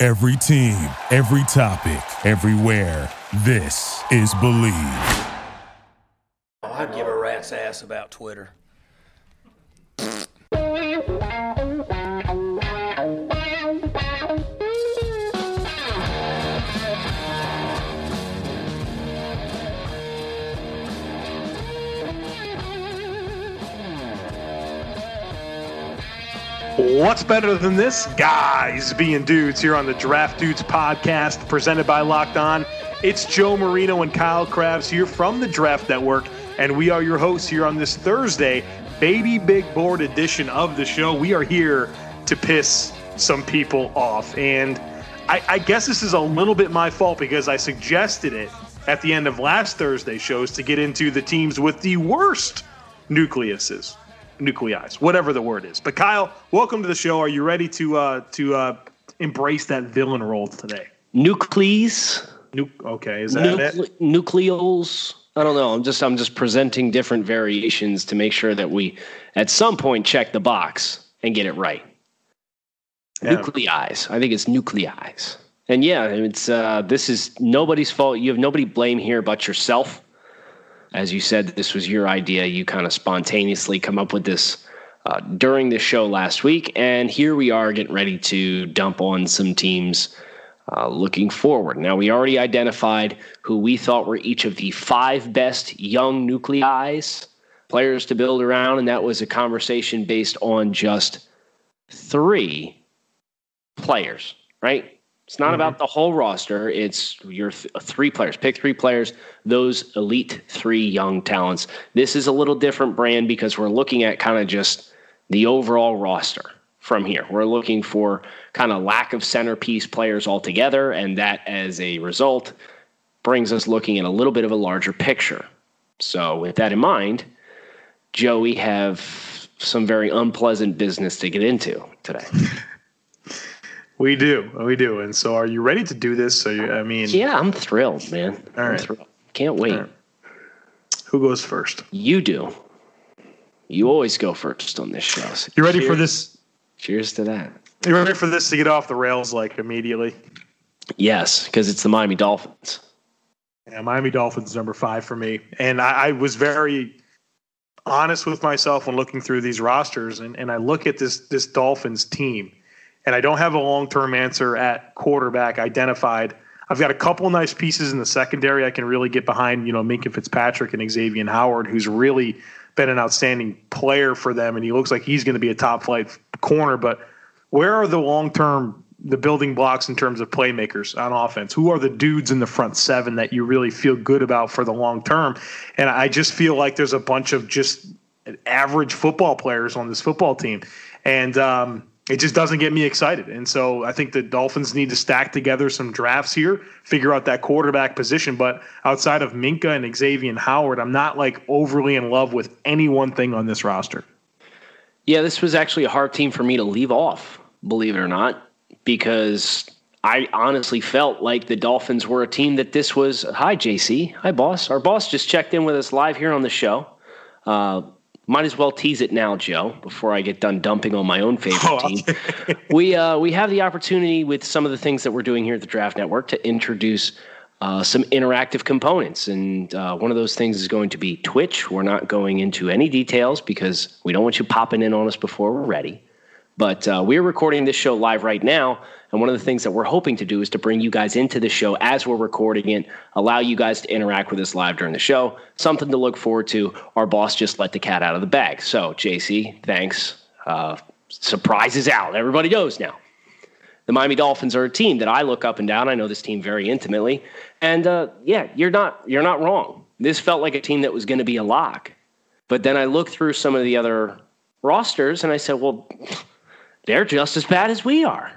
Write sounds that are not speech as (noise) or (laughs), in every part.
Every team, every topic, everywhere. This is Bleav. Oh, I'd give a rat's ass about Twitter. What's better than this? Guys being dudes here on the Draft Dudes podcast presented by Locked On. It's Joe Marino and Kyle Crabbs here from the Draft Network, and we are your hosts here on this Thursday, baby big board edition of the show. We are here to piss some people off. And I, I guess this is a little bit my fault because I suggested it at the end of last Thursday shows to get into the teams with the worst nucleuses nuclei, whatever the word is. But Kyle, welcome to the show. Are you ready to uh, to uh, embrace that villain role today? Nuclees. Nu- okay, is that Nucle- it? nucleoles. I don't know. I'm just I'm just presenting different variations to make sure that we at some point check the box and get it right. Yeah. Nuclei's. I think it's nuclei's. And yeah, it's uh, this is nobody's fault. You have nobody blame here but yourself. As you said, this was your idea. You kind of spontaneously come up with this uh, during the show last week, and here we are getting ready to dump on some teams uh, looking forward. Now, we already identified who we thought were each of the five best young nuclei's players to build around, and that was a conversation based on just three players, right? It's not about mm-hmm. the whole roster. It's your th- uh, three players. Pick three players, those elite three young talents. This is a little different brand because we're looking at kind of just the overall roster from here. We're looking for kind of lack of centerpiece players altogether, and that as a result brings us looking at a little bit of a larger picture. So, with that in mind, Joey have some very unpleasant business to get into today. (laughs) We do, we do. And so, are you ready to do this? So, you, I mean, Yeah, I'm thrilled, man. All I'm thrilled. Can't wait. All right. who goes first? You do. You always go first on this show. So You ready for this? Cheers to that. You ready for this to get off the rails like immediately? Yes, because it's the Miami Dolphins. Yeah, Miami Dolphins number five for me, and I, I was very honest with myself when looking through these rosters, and, and I look at this this Dolphins team, and I don't have a long term answer at quarterback identified. I've got a couple nice pieces in the secondary I can really get behind. You know, Minkah Fitzpatrick and Xavier Howard, who's really been an outstanding player for them, and he looks like he's going to be a top flight corner. But where are the long term the building blocks in terms of playmakers on offense? Who are the dudes in the front seven that you really feel good about for the long term? And I just feel like there's a bunch of just average football players on this football team, and um, it just doesn't get me excited. And so I think the Dolphins need to stack together some drafts here, figure out that quarterback position. But outside of Minkah and Xavier Howard, I'm not like overly in love with any one thing on this roster. Yeah, this was actually a hard team for me to leave off, believe it or not, because I honestly felt like the Dolphins were a team that this was. Hi, JC. Hi, boss. Our boss just checked in with us live here on the show. Uh, might as well tease it now, Joe, before I get done dumping on my own favorite Oh, team. we uh, we have the opportunity with some of the things that we're doing here at the Draft Network to introduce uh, some interactive components, and uh, one of those things is going to be Twitch. We're not going into any details because we don't want you popping in on us before we're ready. But uh, we're recording this show live right now. And one of the things that we're hoping to do is to bring you guys into the show as we're recording it, allow you guys to interact with us live during the show. Something to look forward to. Our boss just let the cat out of the bag. So, JC, thanks. Uh, surprise is out. Everybody knows now. The Miami Dolphins are a team that I look up and down. I know this team very intimately. And uh, yeah, you're not you're not wrong. This felt like a team that was going to be a lock. But then I looked through some of the other rosters and I said, well, they're just as bad as we are.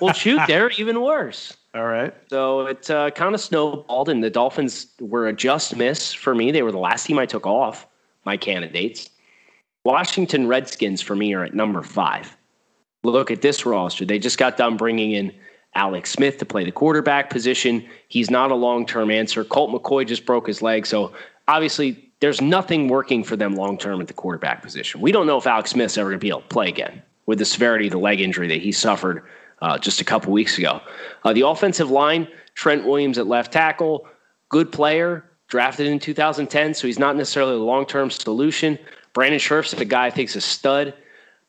well, shoot, (laughs) they're even worse. All right. So it uh, kind of snowballed, and the Dolphins were a just miss for me. They were the last team I took off my candidates. Washington Redskins for me are at number five. Look at this roster. They just got done bringing in Alex Smith to play the quarterback position. He's not a long term answer. Colt McCoy just broke his leg. So obviously, there's nothing working for them long term at the quarterback position. We don't know if Alex Smith's ever going to be able to play again with the severity of the leg injury that he suffered uh, just a couple weeks ago. Uh, the offensive line, Trent Williams at left tackle, good player, drafted in 2010, so he's not necessarily a long term solution. Brandon Scherff's a guy I think is a stud.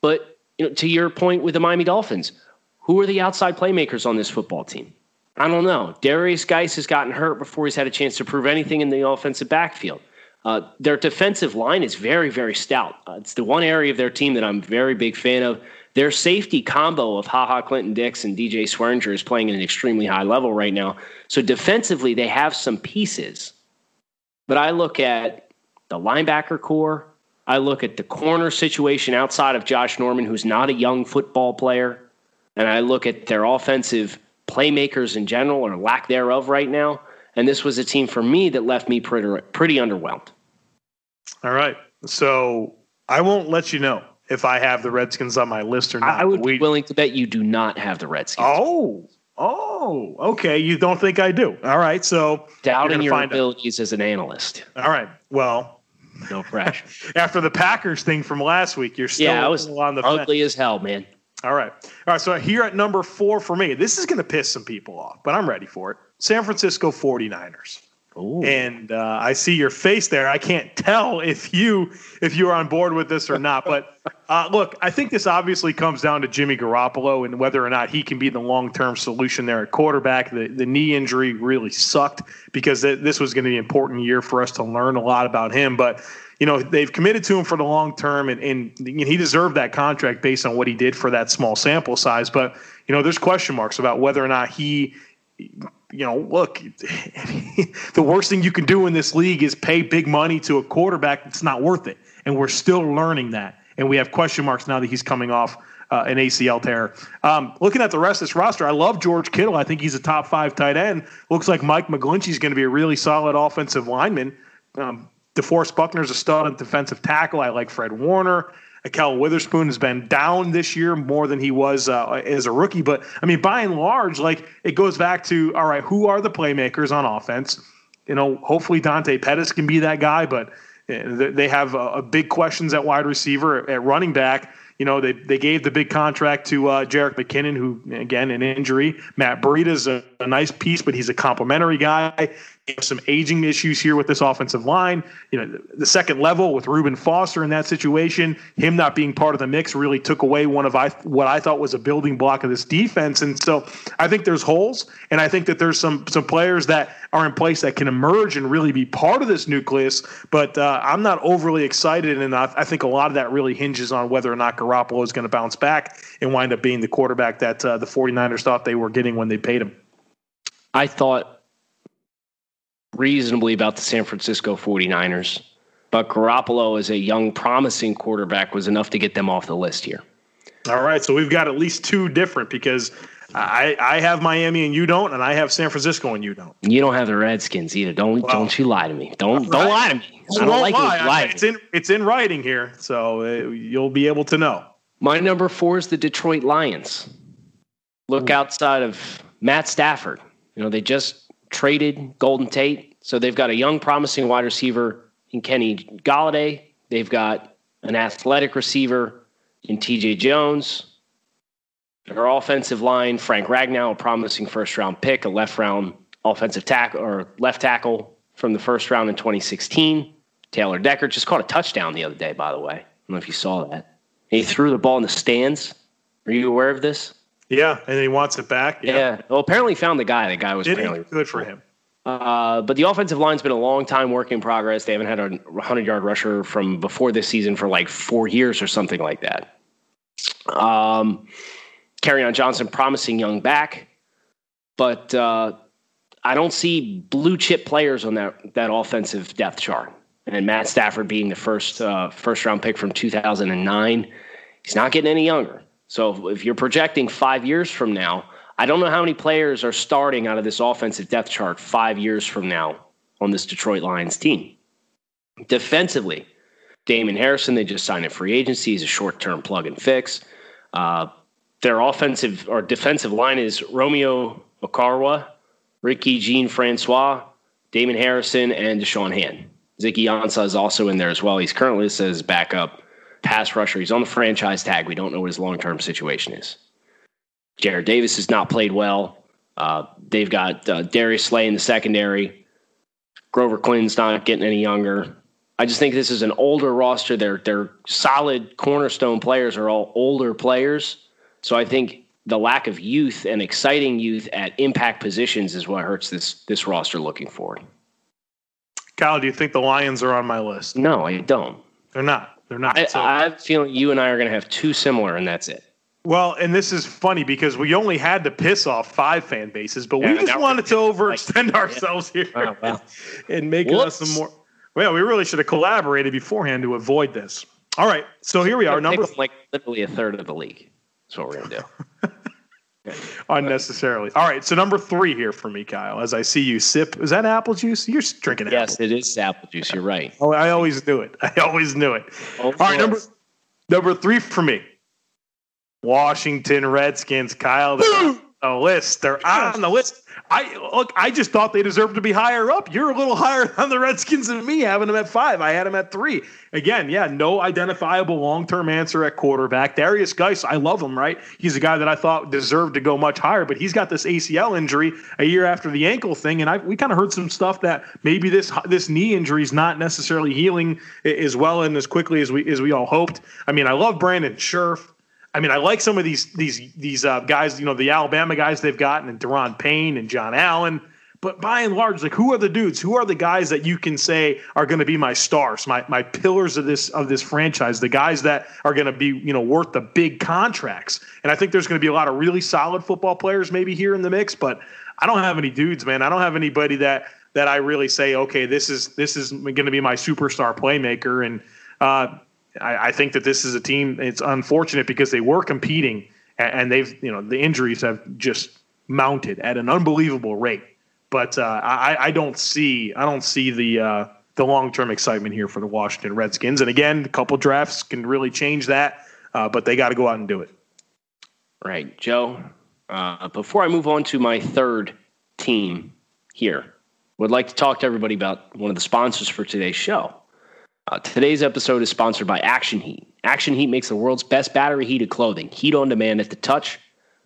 But you know, to your point with the Miami Dolphins, who are the outside playmakers on this football team? I don't know. Derrius Guice has gotten hurt before he's had a chance to prove anything in the offensive backfield. Uh, their defensive line is very, very stout. Uh, it's the one area of their team that I'm very big fan of. Their safety combo of Ha Ha Clinton-Dix and DJ Swearinger is playing at an extremely high level right now. So defensively, they have some pieces. But I look at the linebacker corps. I look at the corner situation outside of Josh Norman, who's not a young football player. And I look at their offensive playmakers in general or lack thereof right now. And this was a team for me that left me pretty, pretty underwhelmed. All right. So I won't let you know if I have the Redskins on my list or not. I would we, be willing to bet you do not have the Redskins. Oh, oh, okay. You don't think I do? All right. So doubting your abilities out. as an analyst. All right. Well, no pressure. (laughs) After the Packers thing from last week, you're still yeah, I was on the ugly fence. as hell, man. All right. All right. So here at number four for me, this is going to piss some people off, but I'm ready for it. San Francisco 49ers. Ooh. And uh, I see your face there. I can't tell if you if you are on board with this or not. But uh, look, I think this obviously comes down to Jimmy Garoppolo and whether or not he can be the long term solution there at quarterback. The the knee injury really sucked because this was going to be an important year for us to learn a lot about him. But you know they've committed to him for the long term, and, and he deserved that contract based on what he did for that small sample size. But you know there's question marks about whether or not he you know, look, (laughs) the worst thing you can do in this league is pay big money to a quarterback that's not worth it. And we're still learning that. And we have question marks now that he's coming off uh, an ACL tear. Um, looking at the rest of this roster, I love George Kittle. I think he's a top five tight end. Looks like Mike McGlinchey is going to be a really solid offensive lineman. Um, DeForest Buckner's a stud at defensive tackle. I like Fred Warner. Ahkello Witherspoon has been down this year more than he was uh, as a rookie. But I mean, by and large, like it goes back to all right, who are the playmakers on offense? You know, hopefully Dante Pettis can be that guy, but uh, they have uh, big questions at wide receiver, at running back. You know, they, they gave the big contract to uh, Jerick McKinnon, who, again, an injury. Matt Breida's a, a nice piece, but he's a complimentary guy some aging issues here with this offensive line. You know, the second level with Reuben Foster in that situation, him not being part of the mix really took away one of I, what I thought was a building block of this defense. And so I think there's holes, and I think that there's some some players that are in place that can emerge and really be part of this nucleus. But uh, I'm not overly excited, and I, I, think a lot of that really hinges on whether or not Garoppolo is going to bounce back and wind up being the quarterback that uh, the 49ers thought they were getting when they paid him. I thought reasonably about the San Francisco 49ers. But Garoppolo as a young, promising quarterback was enough to get them off the list here. All right. So we've got at least two different because I, I have Miami and you don't, and I have San Francisco and you don't. You don't have the Redskins either. Don't well, don't you lie to me. Don't don't lie to me. I don't like lie. lie it's in it's in writing here, so uh, you'll be able to know. My number four is the Detroit Lions. Look outside of Matt Stafford. You know they just traded Golden Tate. So they've got a young, promising wide receiver in Kenny Golladay. They've got an athletic receiver in TJ Jones. Their offensive line, Frank Ragnow, a promising first round pick, a left round offensive tackle or left tackle from the first round in 2016. Taylor Decker just caught a touchdown the other day, by the way. I don't know if you saw that. he threw the ball in the stands. Are you aware of this? Yeah, and he wants it back. Yeah. yeah. Well, apparently found the guy. The guy was Did apparently good for him. Uh, but the offensive line's been a long time work in progress. They haven't had a 100 yard rusher from before this season for like four years or something like that. Um, on Johnson, promising young back, but uh, I don't see blue chip players on that that offensive depth chart. And Matt Stafford being the first uh, first round pick from 2009, he's not getting any younger. So if you're projecting five years from now, I don't know how many players are starting out of this offensive depth chart five years from now on this Detroit Lions team. Defensively, Damon Harrison, they just signed a free agency. He's a short term plug and fix. Uh, their offensive or defensive line is Romeo Okwara, Ricky Jean Francois, Damon Harrison, and Da'Shawn Hand. Ziggy Ansah is also in there as well. He's currently says backup pass rusher. He's on the franchise tag. We don't know what his long term situation is. Jarrad Davis has not played well. Uh, they've got uh, Darius Slay in the secondary. Glover Quin's not getting any younger. I just think this is an older roster. Their their solid cornerstone players are all older players. So I think the lack of youth and exciting youth at impact positions is what hurts this this roster looking forward. Kyle, do you think the Lions are on my list? No, I don't. They're not. They're not. I, So- I have a feeling you and I are going to have two similar, and that's it. Well, and this is funny because we only had to piss off five fan bases, but Yeah, we just wanted to overextend ourselves here Oh, wow. (laughs) and make us Whoops. some more. Well, we really should have collaborated beforehand to avoid this. All right, so here we are, number like literally a third of the league. That's what we're going to do. (laughs) unnecessarily. All right, so number three here for me, Kyle. As I see you sip, is that apple juice? You're drinking apple. yes, it is apple juice. You're right. Oh, I always knew it. I always knew it. Oh, All right, number number three for me. Washington Redskins, Kyle. (gasps) the list. They're on the list. I look. I just thought they deserved to be higher up. You're a little (laughs) higher on the Redskins than me, having them at five. I had them at three. Again, yeah, no identifiable long-term answer at quarterback. Derrius Guice, I love him. Right, he's a guy that I thought deserved to go much higher, but he's got this ACL injury a year after the ankle thing, and I we kind of heard some stuff that maybe this this knee injury is not necessarily healing as well and as quickly as we as we all hoped. I mean, I love Brandon Scherff. I mean, I like some of these these these uh, guys, you know, the Alabama guys they've gotten, and Daron Payne and John Allen. But by and large, like who are the dudes? Who are the guys that you can say are going to be my stars, my my pillars of this of this franchise? The guys that are going to be you know worth the big contracts. And I think there's going to be a lot of really solid football players maybe here in the mix. But I don't have any dudes, man. I don't have anybody that that I really say, okay, this is this is going to be my superstar playmaker. And uh, I, I think that this is a team. It's unfortunate because they were competing and, and they've you know the injuries have just mounted at an unbelievable rate. But uh, I, I don't see I don't see the uh, the long term excitement here for the Washington Redskins. And again, a couple drafts can really change that, uh, but they got to go out and do it. Right, Joe. Uh, before I move on to my third team here, would like to talk to everybody about one of the sponsors for today's show. Uh, today's episode is sponsored by Action Heat. Action Heat makes the world's best battery heated clothing, heat on demand at the touch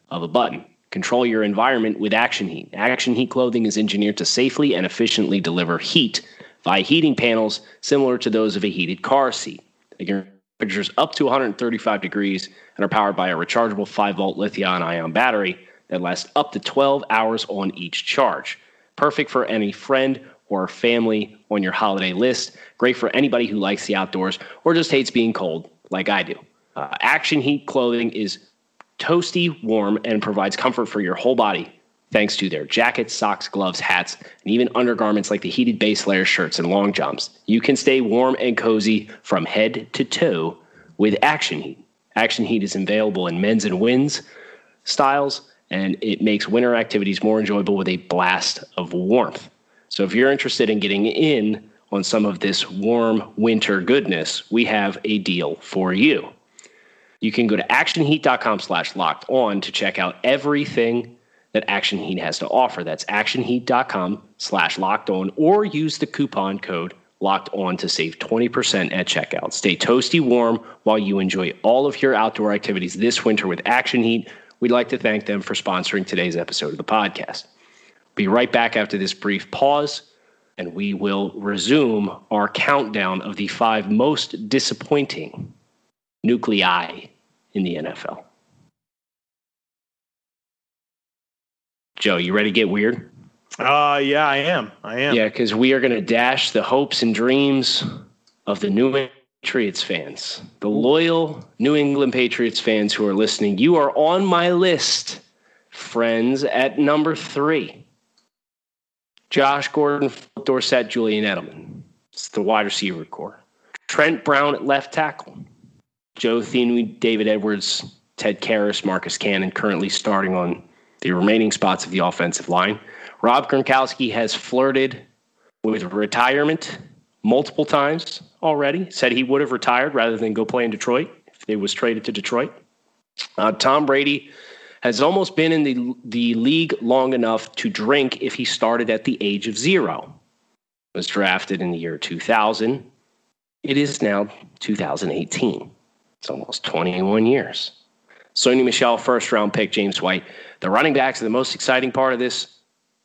of a button. Control your environment with Action Heat. Action Heat clothing is engineered to safely and efficiently deliver heat via heating panels similar to those of a heated car seat. They can temperatures up to 135 degrees and are powered by a rechargeable 5 volt lithium ion battery that lasts up to 12 hours on each charge. Perfect for any friend or family on your holiday list. Great for anybody who likes the outdoors or just hates being cold, like I do. Uh, Action Heat clothing is toasty warm and provides comfort for your whole body thanks to their jackets, socks, gloves, hats, and even undergarments like the heated base layer shirts and long jumps. You can stay warm and cozy from head to toe with Action Heat. Action Heat is available in men's and women's styles, and it makes winter activities more enjoyable with a blast of warmth. So if you're interested in getting in on some of this warm winter goodness, we have a deal for you. You can go to actionheat.com slash locked on to check out everything that Action Heat has to offer. That's actionheat.com slash locked on or use the coupon code locked on to save 20% at checkout. Stay toasty warm while you enjoy all of your outdoor activities this winter with Action Heat. We'd like to thank them for sponsoring today's episode of the podcast. Be right back after this brief pause, and we will resume our countdown of the five most disappointing nuclei in the NFL. Joe, you ready to get weird? Uh, yeah, I am. I am. Yeah, because we are going to dash the hopes and dreams of the New England Patriots fans, the loyal New England Patriots fans who are listening. You are on my list, friends, at number three. Josh Gordon, Dorsett, Julian Edelman. It's the wide receiver corps. Trent Brown at left tackle. Joe Thuney, David Andrews, Ted Karras, Marcus Cannon currently starting on the remaining spots of the offensive line. Rob Gronkowski has flirted with retirement multiple times already. Said he would have retired rather than go play in Detroit if he was traded to Detroit. Uh, Tom Brady has almost been in the the league long enough to drink if he started at the age of zero. Was drafted in the year 2000. It is now 2018. It's almost 21 years. Sony Michel, first round pick, James White. The running backs are the most exciting part of this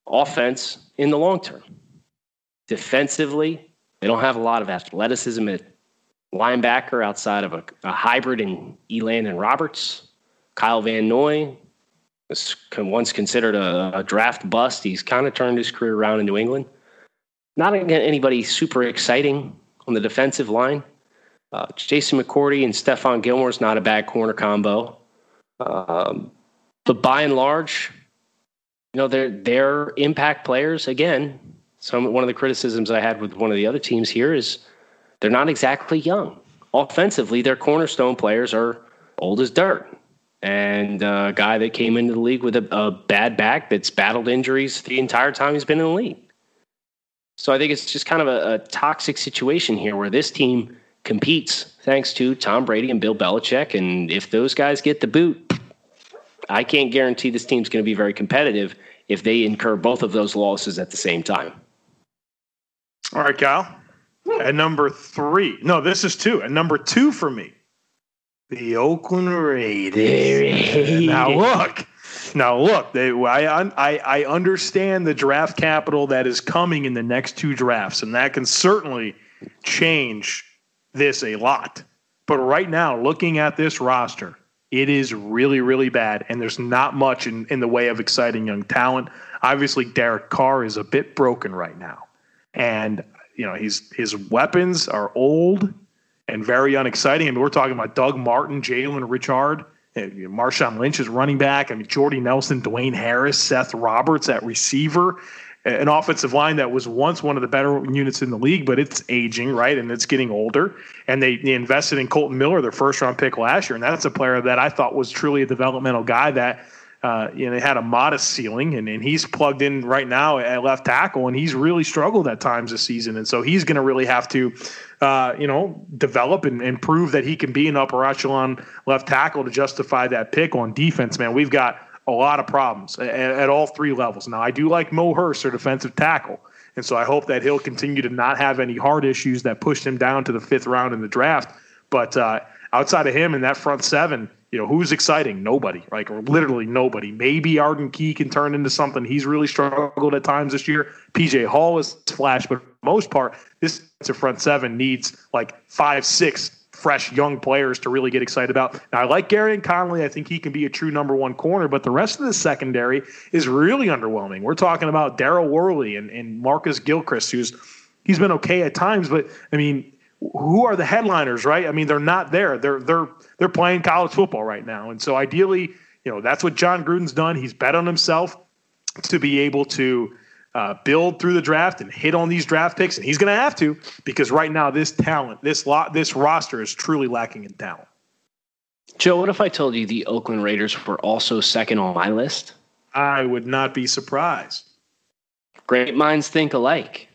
offense in the long term. Defensively, they don't have a lot of athleticism at linebacker outside of a, a hybrid in Elandon Roberts. Kyle Van Noy once considered a, a draft bust. He's kind of turned his career around in New England. Not again, anybody super exciting on the defensive line. Uh, Jason McCourty and Stephon Gilmore is not a bad corner combo. Um, but by and large, you know, they're, they're impact players. Again, some, one of the criticisms I had with one of the other teams here is they're not exactly young. Offensively, their cornerstone players are old as dirt. And a guy that came into the league with a, a bad back that's battled injuries the entire time he's been in the league. So I think it's just kind of a, a toxic situation here where this team competes thanks to Tom Brady and Bill Belichick. And if those guys get the boot, I can't guarantee this team's going to be very competitive if they incur both of those losses at the same time. All right, Kyle. Hmm. At number three, no, this is two. At number two for me, the Oakland Raiders. now look, now look. They, I, I, I understand the draft capital that is coming in the next two drafts, and that can certainly change this a lot. But right now, looking at this roster, it is really, really bad, and there's not much in, in the way of exciting young talent. Obviously, Derek Carr is a bit broken right now, and you know he's his weapons are old and very unexciting. I mean, we're talking about Doug Martin, Jalen Richard, Marshawn Lynch is running back. I mean, Jordy Nelson, Dwayne Harris, Seth Roberts at receiver an offensive line that was once one of the better units in the league, but it's aging, right? And it's getting older. And they, they, invested in Kolton Miller, their first round pick last year. And that's a player that I thought was truly a developmental guy that, uh, you know, had a modest ceiling. And, and he's plugged in right now at left tackle, and he's really struggled at times this season. And so he's going to really have to, uh, you know, develop and, and prove that he can be an upper echelon left tackle to justify that pick on defense, man. We've got a lot of problems at, at all three levels. Now, I do like Mo Hurst, their defensive tackle. And so I hope that he'll continue to not have any heart issues that pushed him down to the fifth round in the draft. But uh, outside of him in that front seven, you know, who's exciting? Nobody, like or literally nobody. Maybe Arden Key can turn into something. He's really struggled at times this year. PJ Hall is flash, but most part, this front seven needs like five, six fresh young players to really get excited about. Now, I like Gareon Conley. I think he can be a true number one corner, but the rest of the secondary is really underwhelming. We're talking about Daryl Worley and, and Marcus Gilchrist, who's he's been okay at times, but I mean, who are the headliners, right? I mean, they're not there. They're they're they're playing college football right now, and so ideally, you know, that's what Jon Gruden's done. He's bet on himself to be able to uh, build through the draft and hit on these draft picks, and he's going to have to because right now this talent, this lot, this roster is truly lacking in talent. Joe, what if I told you the Oakland Raiders were also second on my list? I would not be surprised. Great minds think alike.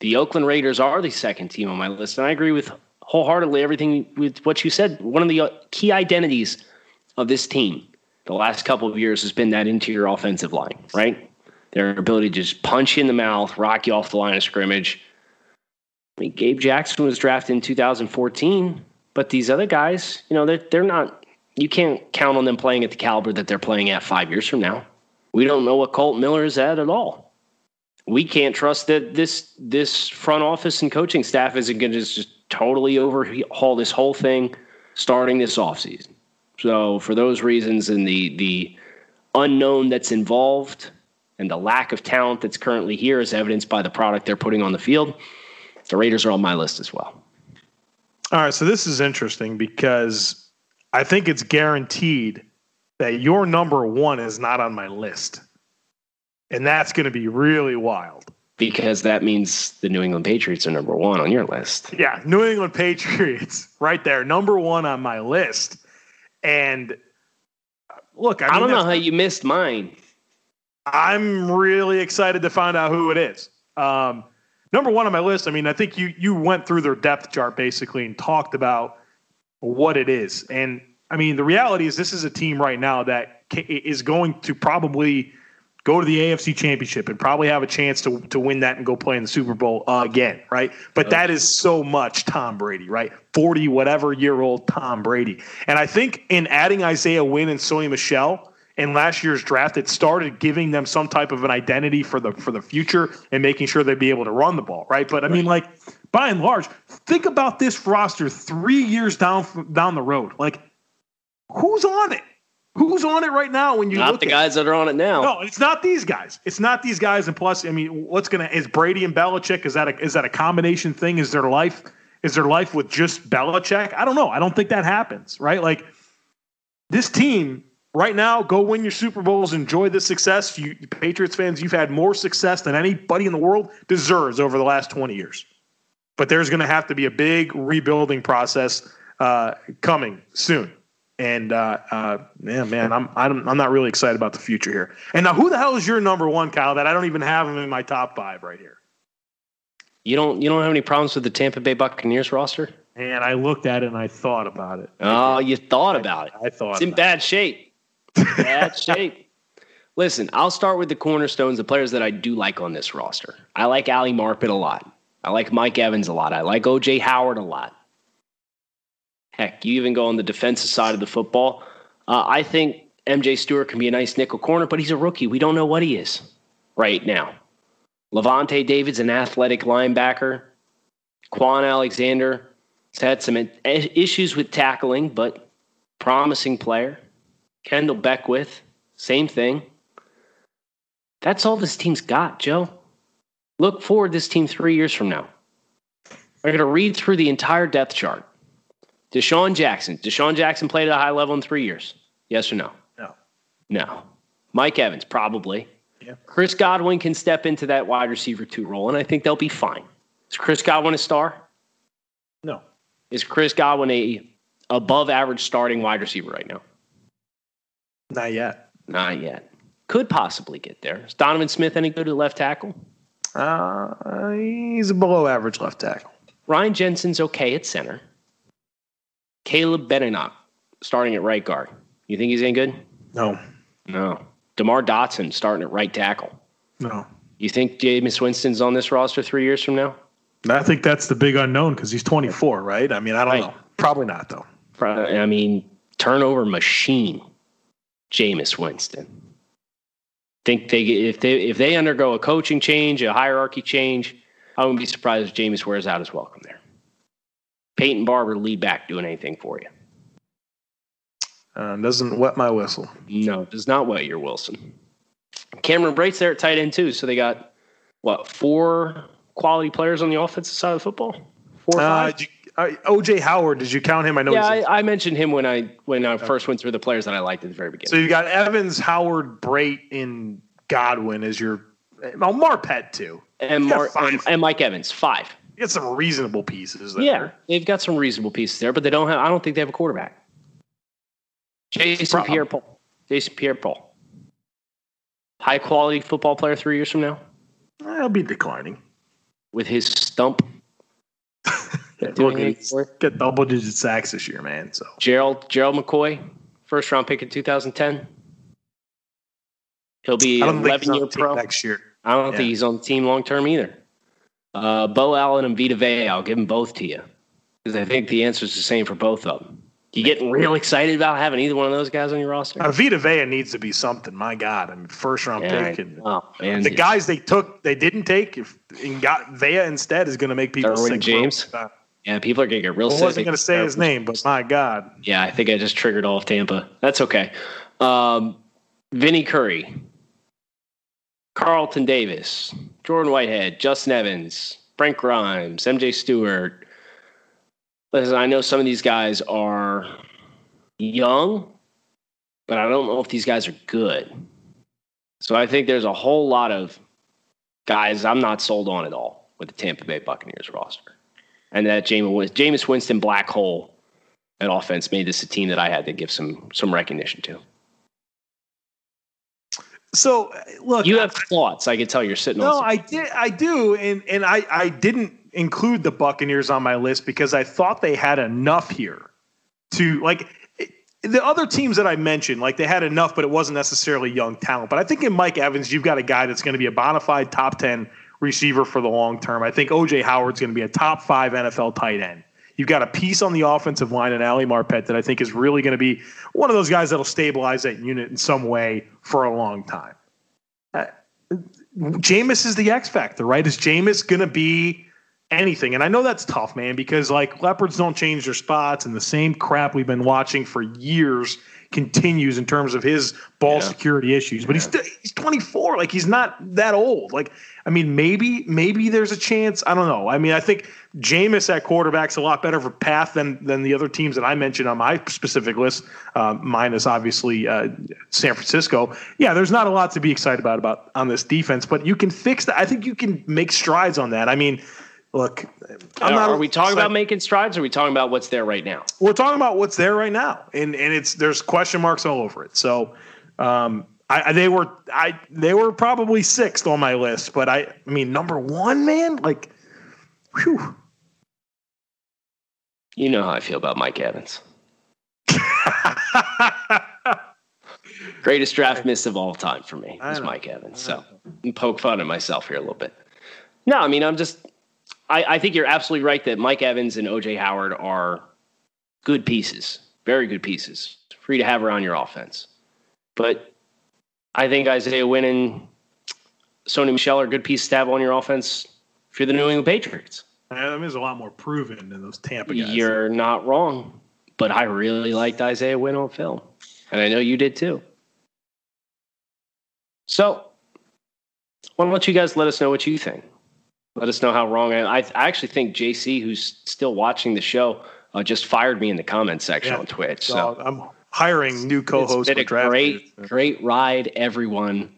The Oakland Raiders are the second team on my list, and I agree with wholeheartedly everything with what you said. One of the uh, key identities of this team the last couple of years has been that interior offensive line, right? their ability to just punch you in the mouth, rock you off the line of scrimmage. I mean, Gabe Jackson was drafted in 2014, but these other guys, you know, they're, they're not, you can't count on them playing at the caliber that they're playing at five years from now. We don't know what Colt Miller is at at all. We can't trust that this this front office and coaching staff isn't going to just totally overhaul this whole thing starting this offseason. So for those reasons and the the unknown that's involved, and the lack of talent that's currently here is evidenced by the product they're putting on the field. The Raiders are on my list as well. All right, so this is interesting because I think it's guaranteed that your number one is not on my list. And that's going to be really wild. Because that means the New England Patriots are number one on your list. Yeah, New England Patriots, (laughs) right there, number one on my list. And look, I, I, don't know how you missed mine. I'm really excited to find out who it is. Um, number one on my list. I mean, I think you you went through their depth chart basically and talked about what it is. And I mean, the reality is this is a team right now that is going to probably go to the AFC Championship and probably have a chance to to win that and go play in the Super Bowl uh, again, right? But that is so much Tom Brady, right? 40 whatever year old Tom Brady. And I think in adding Isaiah Wynn and Sony Michel in last year's draft, it started giving them some type of an identity for the for the future and making sure they'd be able to run the ball, right? But I mean, like by and large, think about this roster three years down down the road. Like, who's on it? Who's on it right now? When you Not the guys that are on it now. no, it's not these guys. It's not these guys. And plus, I mean, what's gonna is Brady and Belichick? Is that a is that a combination thing? Is their life is their life with just Belichick? I don't know. I don't think that happens. Right? Like this team right now, go win your Super Bowls, enjoy the success. You Patriots fans, you've had more success than anybody in the world deserves over the last twenty years. But there's going to have to be a big rebuilding process uh, coming soon. And uh, uh, man, man, I'm, I'm I'm not really excited about the future here. And now, who the hell is your number one, Kyle? That I don't even have him in my top five right here. You don't you don't have any problems with the Tampa Bay Buccaneers roster? And I looked at it and I thought about it. Oh, you thought about it. I thought It's in bad shape. Bad (laughs) shape. Listen, I'll start with the cornerstones, the players that I do like on this roster. I like Ali Marpet a lot. I like Mike Evans a lot. I like OJ Howard a lot. Heck, you even go on the defensive side of the football. Uh, I think MJ Stewart can be a nice nickel corner, but he's a rookie. We don't know what he is right now. Lavonte David's an athletic linebacker. Kwon Alexander has had some issues with tackling, but promising player. Kendell Beckwith, same thing. That's all this team's got, Joe. Look forward this team three years from now. We're going to read through the entire depth chart. DeSean Jackson. DeSean Jackson played at a high level in three years. Yes or no? No. No. Mike Evans, probably. Yeah. Chris Godwin can step into that wide receiver two role, and I think they'll be fine. Is Chris Godwin a star? No. Is Chris Godwin a above average starting wide receiver right now? Not yet. Not yet. Could possibly get there. Is Donovan Smith any good at left tackle? Uh, he's a below average left tackle. Ryan Jensen's okay at center. Caleb Benenoch starting at right guard. You think he's any good? No. No. DeMar Dotson starting at right tackle. No. You think Jameis Winston's on this roster three years from now? I think that's the big unknown because he's 24, right? I mean, I don't Right. know. Probably not, though. I mean, turnover machine, Jameis Winston. Think they if they if they undergo a coaching change, a hierarchy change, I wouldn't be surprised if Jameis wears out his welcome there. Peyton Barber lead back doing anything for you? Uh, doesn't wet my whistle. No, does not wet your Wilson. Cameron Brate's there at tight end too, so they got what four quality players on the offensive side of the football? Four Uh, five. did you, uh, OJ Howard, did you count him? I know yeah, I, I mentioned him when I when I first went through the players that I liked at the very beginning. So you got Evans, Howard, Brate, and Godwin as your. Well, Marpet too. and, Mar- and and Mike Evans, five. You got some reasonable pieces there. Yeah, they've got some reasonable pieces there, but they don't have. I don't think they have a quarterback. Jason Pierre-Paul. Jason Pierre-Paul. High quality football player three years from now eh, I'll be declining. with his stump. (laughs) Look, Doing he's anything for it? got double digit sacks this year, man. So Gerald Gerald McCoy, first round pick in 2010. He'll be an don't think he's 11 year pro. next year. I don't Yeah. think he's on the team long term either. Uh, Beau Allen and Vita Vea, I'll give them both to you because I think the answer is the same for both of them. You getting real excited about having either one of those guys on your roster? Uh, Vita Vea needs to be something. My God, I mean, first round Yeah, pick. And oh, man. the guys they took, they didn't take, if and got Vea instead is going to make people Derwin sick. James? Yeah, people are gonna get real I sick. wasn't going to say his name, but my God, Yeah, I think I just triggered off Tampa. That's okay. Um, Vinny Curry, Carlton Davis, Jordan Whitehead, Justin Evans, Frank Grimes, MJ Stewart. Listen, I know some of these guys are young, but I don't know if these guys are good. So I think there's a whole lot of guys I'm not sold on at all with the Tampa Bay Buccaneers roster. And that Jameis Winston black hole and offense made this a team that I had to give some some recognition to. So uh, look, you have thoughts. I can tell you're sitting. No, on I did. I do, and and I I didn't include the Buccaneers on my list because I thought they had enough here to like the other teams that I mentioned, like they had enough, but it wasn't necessarily young talent. But I think in Mike Evans, you've got a guy that's going to be a bona fide top 10 receiver for the long term. I think OJ Howard's going to be a top five NFL tight end. You've got a piece on the offensive line in Ali Marpet that I think is really going to be one of those guys that'll stabilize that unit in some way for a long time. Uh, Jameis is the X factor, right? Is Jameis going to be anything. And I know that's tough, man, because like leopards don't change their spots, and the same crap we've been watching for years continues in terms of his ball yeah. security issues. But yeah. he's he's 24, like he's not that old. Like I mean, maybe maybe there's a chance. I don't know. I mean, I think Jameis at quarterback's a lot better for path than than the other teams that I mentioned on my specific list. Uh, minus obviously uh, San Francisco. Yeah, there's not a lot to be excited about about on this defense, but you can fix that. I think you can make strides on that. I mean look, I'm not, are we talking about making strides? Or are we talking about what's there right now? We're talking about what's there right now, and and it's there's question marks all over it. So, um, I, they were I they were probably sixth on my list, but I, I mean number one, man, like, whew. You know how I feel about Mike Evans. (laughs) Greatest draft miss of all time for me is Mike Evans. So poke fun at myself here a little bit. No, I mean I'm just I, I think you're absolutely right that Mike Evans and OJ Howard are good pieces, very good pieces, free to have around your offense. But I think Isaiah Wynn and Sony Michel are good pieces to have on your offense if you're the New England Patriots. I mean, there's a lot more proven than those Tampa guys. You're not wrong, but I really liked Isaiah Wynn on film, and I know you did too. So, why don't you guys let us know what you think? Let us know how wrong I. I, I actually think JC, who's still watching the show, uh, just fired me in the comment section yeah. on Twitch. So, I'm hiring new co-hosts. It's been a great, great ride, everyone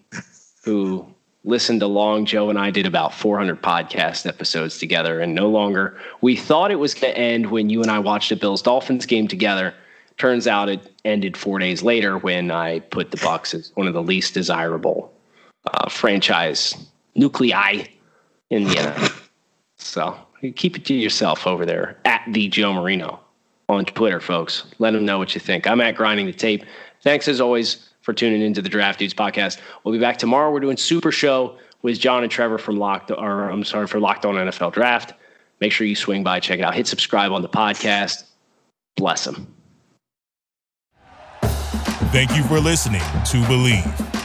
who listened along. Joe and I did about 400 podcast episodes together, and no longer. We thought it was going to end when you and I watched a Bills Dolphins game together. Turns out it ended four days later when I put the Bucs as one of the least desirable uh, franchise nuclei in the NFL. So keep it to yourself over there at the Joe Marino on Twitter, folks. Let them know what you think. I'm at grinding the tape. Thanks as always for tuning into the Draft Dudes podcast. We'll be back tomorrow. We're doing Super Show with John and Trevor from Locked, or I'm sorry for Locked On NFL Draft. Make sure you swing by, check it out, hit subscribe on the podcast. Bless them. Thank you for listening to Bleav.